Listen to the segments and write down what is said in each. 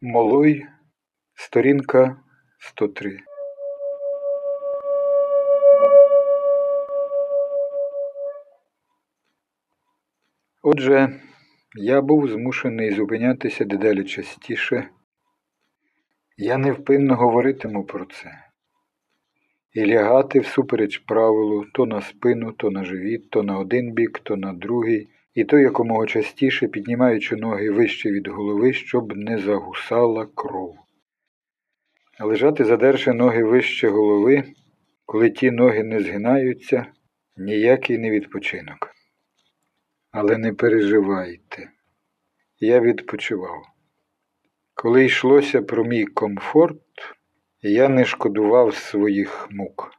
Молой, сторінка 103. Отже, я був змушений зупинятися дедалі частіше. Я невпинно говоритиму про це. І лягати всупереч правилу то на спину, то на живіт, то на один бік, то на другий, і то якомога частіше піднімаючи ноги вище від голови, щоб не загусала кров. Лежати, задерши ноги вище голови, коли ті ноги не згинаються, ніякий не відпочинок. Але не переживайте, я відпочивав. Коли йшлося про мій комфорт, я не шкодував своїх мук.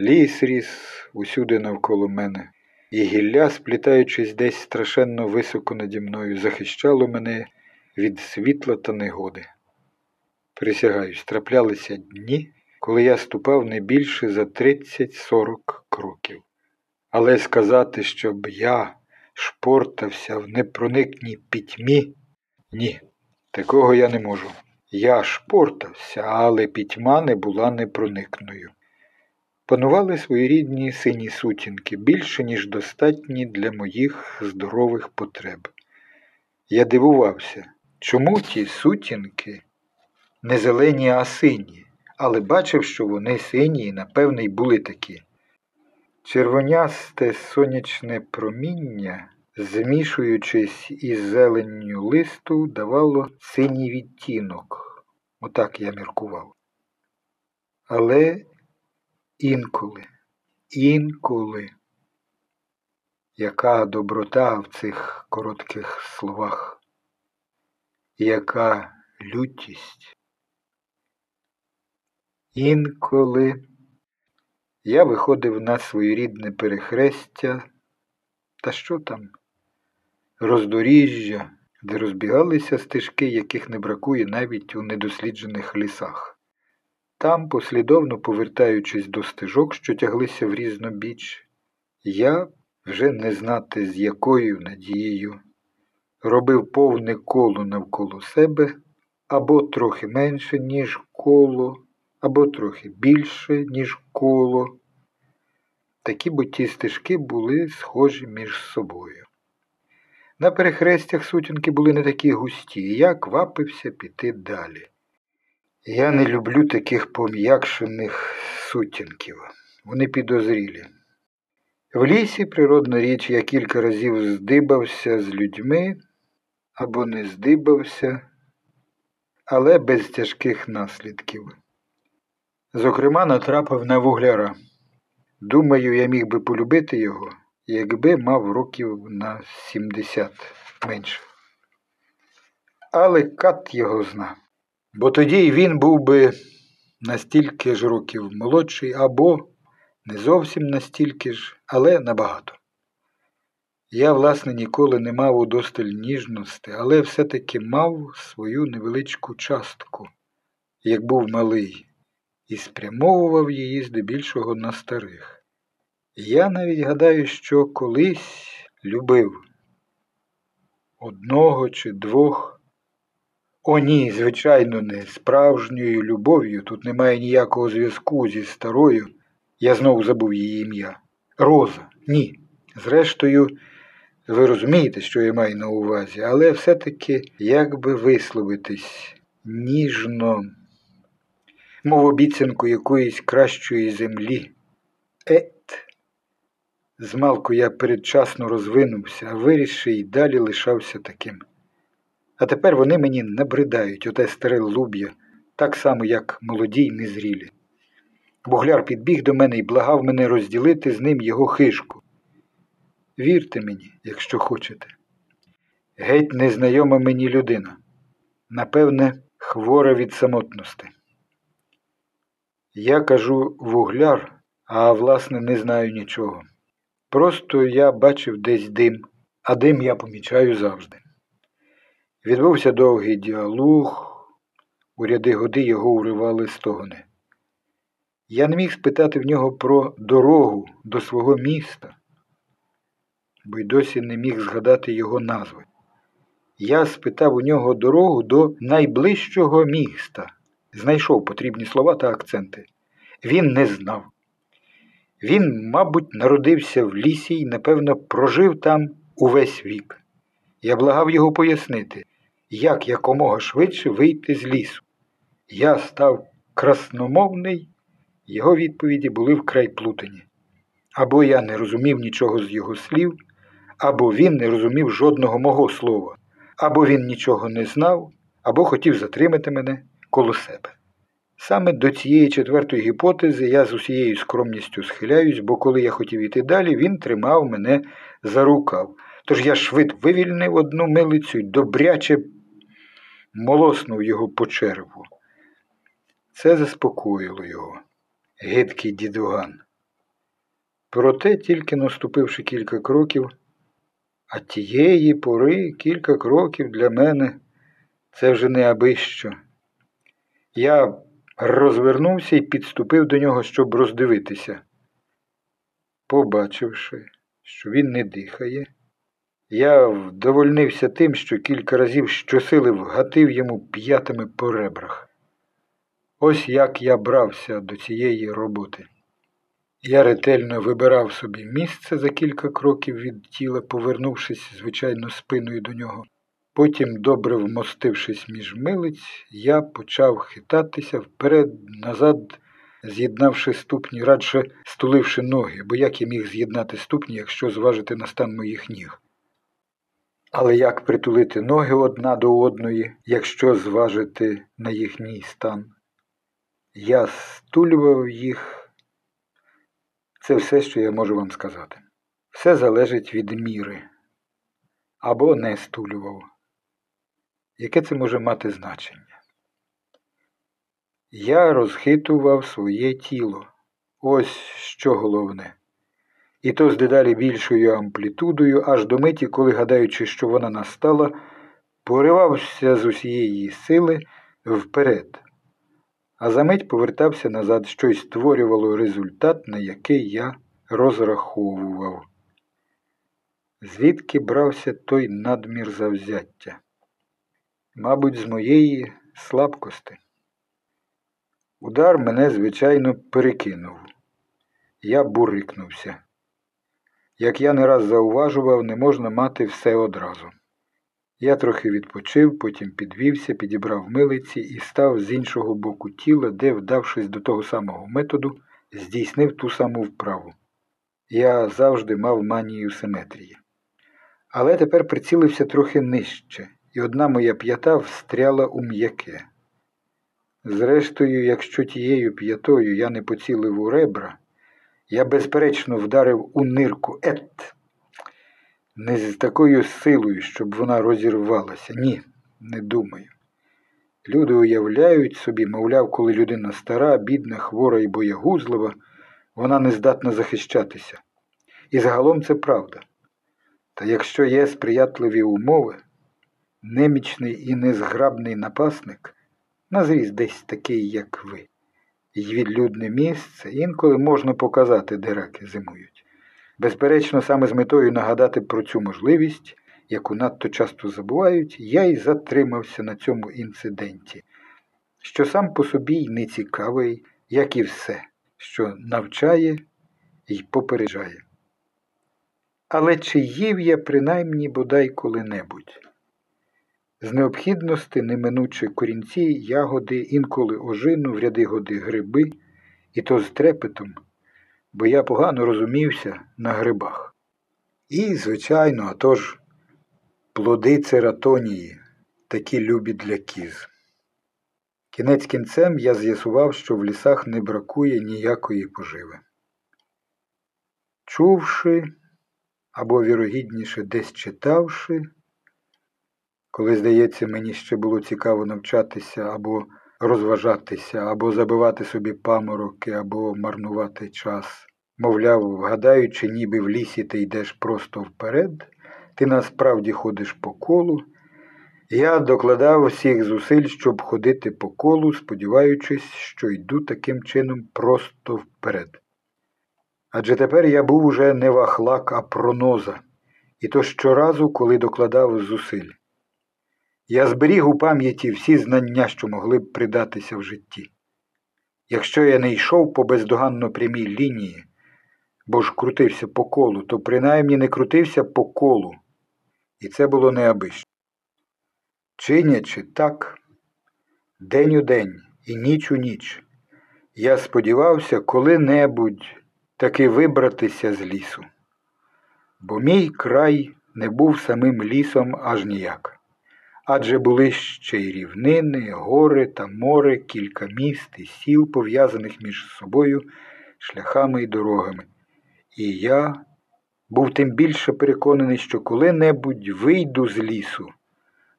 Ліс ріс усюди навколо мене, і гілля, сплітаючись десь страшенно високо наді мною, захищало мене від світла та негоди. Присягаюсь, траплялися дні, коли я ступав не більше за 30-40 кроків. Але сказати, щоб я шпортався в непроникній пітьмі, ні, такого я не можу. Я шпортався, але пітьма не була непроникною. Панували своєрідні сині сутінки, більше, ніж достатні для моїх здорових потреб. Я дивувався, чому ті сутінки не зелені, а сині, але бачив, що вони сині і, напевне, й були такі. Червонясте сонячне проміння, змішуючись із зеленню листу, давало синій відтінок. Отак я міркував. Але інколи, інколи, яка доброта в цих коротких словах, яка лютість. Інколи я виходив на своєрідне перехрестя, та що там, роздоріжжя, де розбігалися стежки, яких не бракує навіть у недосліджених лісах. Там, послідовно повертаючись до стежок, що тяглися в різнобіч, я, вже не знати з якою надією, робив повне коло навколо себе або трохи менше, ніж коло, або трохи більше, ніж коло. Такі бо ті стежки були схожі між собою. На перехрестях сутінки були не такі густі, і я квапився піти далі. Я не люблю таких пом'якшених сутінків. Вони підозрілі. В лісі, природна річ, я кілька разів здибався з людьми або не здибався, але без тяжких наслідків. Зокрема, натрапив на вугляра. Думаю, я міг би полюбити його, якби мав років на 70 менше. Але кат його зна. Бо тоді він був би настільки ж років молодший, або не зовсім настільки ж, але набагато. Я, власне, ніколи не мав удосталь ніжності, але все-таки мав свою невеличку частку, як був малий, і спрямовував її здебільшого на старих. Я навіть гадаю, що колись любив одного чи двох. О, ні, звичайно, не справжньою любов'ю. Тут немає ніякого зв'язку зі старою. Я знову забув її ім'я. Роза, ні. Зрештою, ви розумієте, що я маю на увазі, але все-таки, як би висловитись ніжно, мов обіцянку якоїсь кращої землі. Ет. Змалку я передчасно розвинувся, а вирішив і далі лишався таким. А тепер вони мені набридають оте старе луб'я, так само, як молоді й незрілі. Бугляр підбіг до мене і благав мене розділити з ним його хижку. Вірте мені, якщо хочете. Геть незнайома мені людина, напевне, хвора від самотності. Я кажу вугляр, а власне не знаю нічого. Просто я бачив десь дим, а дим я помічаю завжди. Відбувся довгий діалог, у ряди годи його уривали стогони. Я не міг спитати в нього про дорогу до свого міста, бо й досі не міг згадати його назви. Я спитав у нього дорогу до найближчого міста, знайшов потрібні слова та акценти. Він не знав. Він, мабуть, народився в лісі і, напевно, прожив там увесь вік. Я благав його пояснити, як якомога швидше вийти з лісу. Я став красномовний, його відповіді були вкрай плутані. Або я не розумів нічого з його слів, або він не розумів жодного мого слова, або він нічого не знав, або хотів затримати мене коло себе. Саме до цієї четвертої гіпотези я з усією скромністю схиляюсь, бо коли я хотів іти далі, він тримав мене за рукав. Тож я швид вивільнив одну милицю й добряче молоснув його по черву. Це заспокоїло його, гидкий дідуган. Проте, тільки наступивши кілька кроків, а тієї пори кілька кроків для мене це вже не аби що. Я розвернувся і підступив до нього, щоб роздивитися. Побачивши, що він не дихає, я вдовольнився тим, що кілька разів щосили вгатив йому п'ятами по ребрах. Ось як я брався до цієї роботи. Я ретельно вибирав собі місце за кілька кроків від тіла, повернувшись, звичайно, спиною до нього. Потім, добре вмостившись між милиць, я почав хитатися вперед, назад, з'єднавши ступні, радше стуливши ноги, бо як я міг з'єднати ступні, якщо зважити на стан моїх ніг. Але як притулити ноги одна до одної, якщо зважити на їхній стан? Я стулював їх. Це все, що я можу вам сказати. Все залежить від міри або не стулював. Яке це може мати значення? Я розхитував своє тіло. Ось що головне. І то з дедалі більшою амплітудою, аж до миті, коли, гадаючи, що вона настала, поривався з усієї сили вперед, а за мить повертався назад, що й створювало результат, на який я розраховував. Звідки брався той надмір завзяття? Мабуть, з моєї слабкости. Удар мене, звичайно, перекинув. Я бурикнувся. Як я не раз зауважував, не можна мати все одразу. Я трохи відпочив, потім підвівся, підібрав милиці і став з іншого боку тіла, де, вдавшись до того самого методу, здійснив ту саму вправу. Я завжди мав манію симетрії. Але тепер прицілився трохи нижче, і одна моя п'ята встряла у м'яке. Зрештою, якщо тією п'ятою я не поцілив у ребра, я безперечно вдарив у нирку ет. Не з такою силою, щоб вона розірвалася. Ні, не думаю. Люди уявляють собі, мовляв, коли людина стара, бідна, хвора і боягузлива, вона не здатна захищатися. І загалом це правда. Та якщо є сприятливі умови, немічний і незграбний напасник, назріз десь такий, як ви, і відлюдне місце інколи можна показати, де раки зимують. Безперечно, саме з метою нагадати про цю можливість, яку надто часто забувають, я й затримався на цьому інциденті, що сам по собі й не цікавий, як і все, що навчає й попереджає. Але чи їв я принаймні бодай коли-небудь? З необхідності неминуче корінці, ягоди, інколи ожину, в ряди годи гриби, і то з трепетом, бо я погано розумівся на грибах. І, звичайно, а тож, плоди цератонії, такі любі для кіз. Кінець кінцем я з'ясував, що в лісах не бракує ніякої поживи. Чувши, або, вірогідніше, десь читавши, коли, здається, мені ще було цікаво навчатися або розважатися, або забивати собі памороки, або марнувати час. Мовляв, вгадаючи, ніби в лісі ти йдеш просто вперед, ти насправді ходиш по колу. Я докладав всіх зусиль, щоб ходити по колу, сподіваючись, що йду таким чином просто вперед. Адже тепер я був уже не вахлак, а проноза, і то щоразу, коли докладав зусиль. Я зберіг у пам'яті всі знання, що могли б придатися в житті. Якщо я не йшов по бездоганно прямій лінії, бо ж крутився по колу, то принаймні не крутився по колу, і це було неабищо. Чинячи так, день у день і ніч у ніч, я сподівався коли-небудь таки вибратися з лісу, бо мій край не був самим лісом аж ніяк. Адже були ще й рівнини, гори та море, кілька міст і сіл, пов'язаних між собою шляхами і дорогами. І я був тим більше переконаний, що коли-небудь вийду з лісу,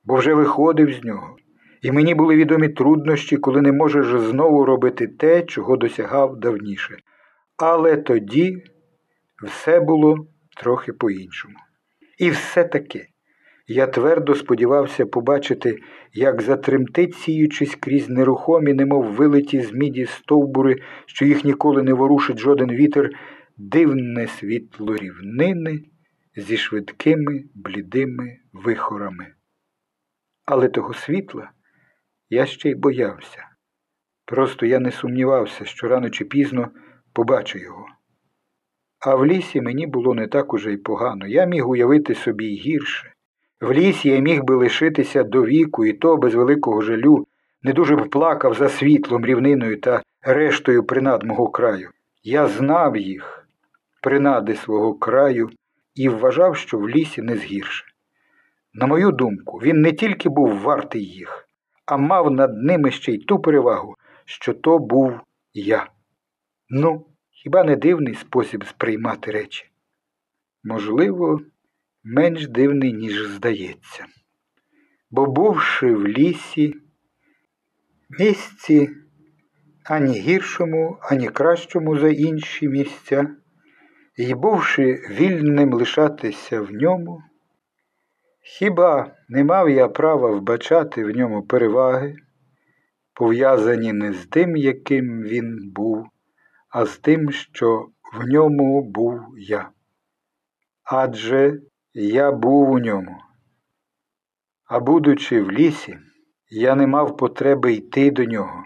бо вже виходив з нього, і мені були відомі труднощі, коли не можеш знову робити те, чого досягав давніше. Але тоді все було трохи по-іншому. І все таки я твердо сподівався побачити, як затремтить, сіючись крізь нерухомі, немов вилиті з міді стовбури, що їх ніколи не ворушить жоден вітер, дивне світло рівнини зі швидкими блідими вихорами. Але того світла я ще й боявся. Просто я не сумнівався, що рано чи пізно побачу його. А в лісі мені було не так уже й погано. Я міг уявити собі й гірше. В лісі я міг би лишитися до віку, і то без великого жалю, не дуже б плакав за світлом, рівниною та рештою принад мого краю. Я знав їх, принади свого краю, і вважав, що в лісі не згірше. На мою думку, він не тільки був вартий їх, а мав над ними ще й ту перевагу, що то був я. Ну, хіба не дивний спосіб сприймати речі? Можливо, менш дивний, ніж здається. Бо, бувши в лісі, місці ані гіршому, ані кращому за інші місця, і бувши вільним лишатися в ньому, хіба не мав я права вбачати в ньому переваги, пов'язані не з тим, яким він був, а з тим, що в ньому був я. Адже я був у ньому. А будучи в лісі, я не мав потреби йти до нього.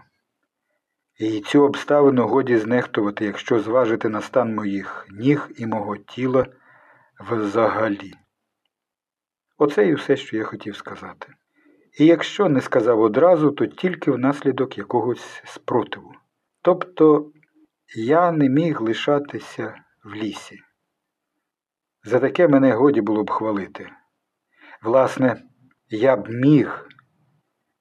І цю обставину годі знехтувати, якщо зважити на стан моїх ніг і мого тіла взагалі. Оце і все, що я хотів сказати. І якщо не сказав одразу, то тільки внаслідок якогось спротиву. Тобто я не міг лишатися в лісі. За таке мене годі було б хвалити. Власне, я б міг.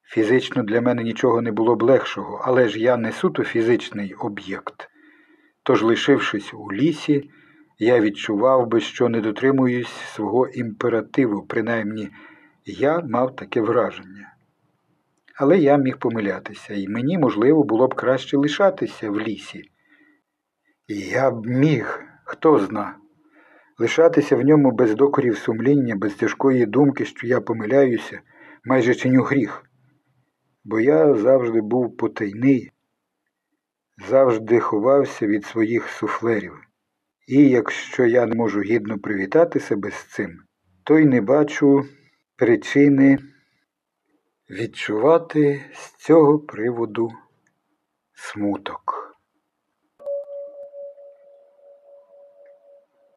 Фізично для мене нічого не було б легшого, але ж я не суто фізичний об'єкт. Тож, лишившись у лісі, я відчував би, що не дотримуюсь свого імперативу, принаймні я мав таке враження. Але я міг помилятися, і мені, можливо, було б краще лишатися в лісі. Я б міг, хто зна лишатися в ньому без докорів сумління, без тяжкої думки, що я помиляюся, майже чиню гріх. Бо я завжди був потайний, завжди ховався від своїх суфлерів. І якщо я не можу гідно привітати себе з цим, то й не бачу причини відчувати з цього приводу смуток.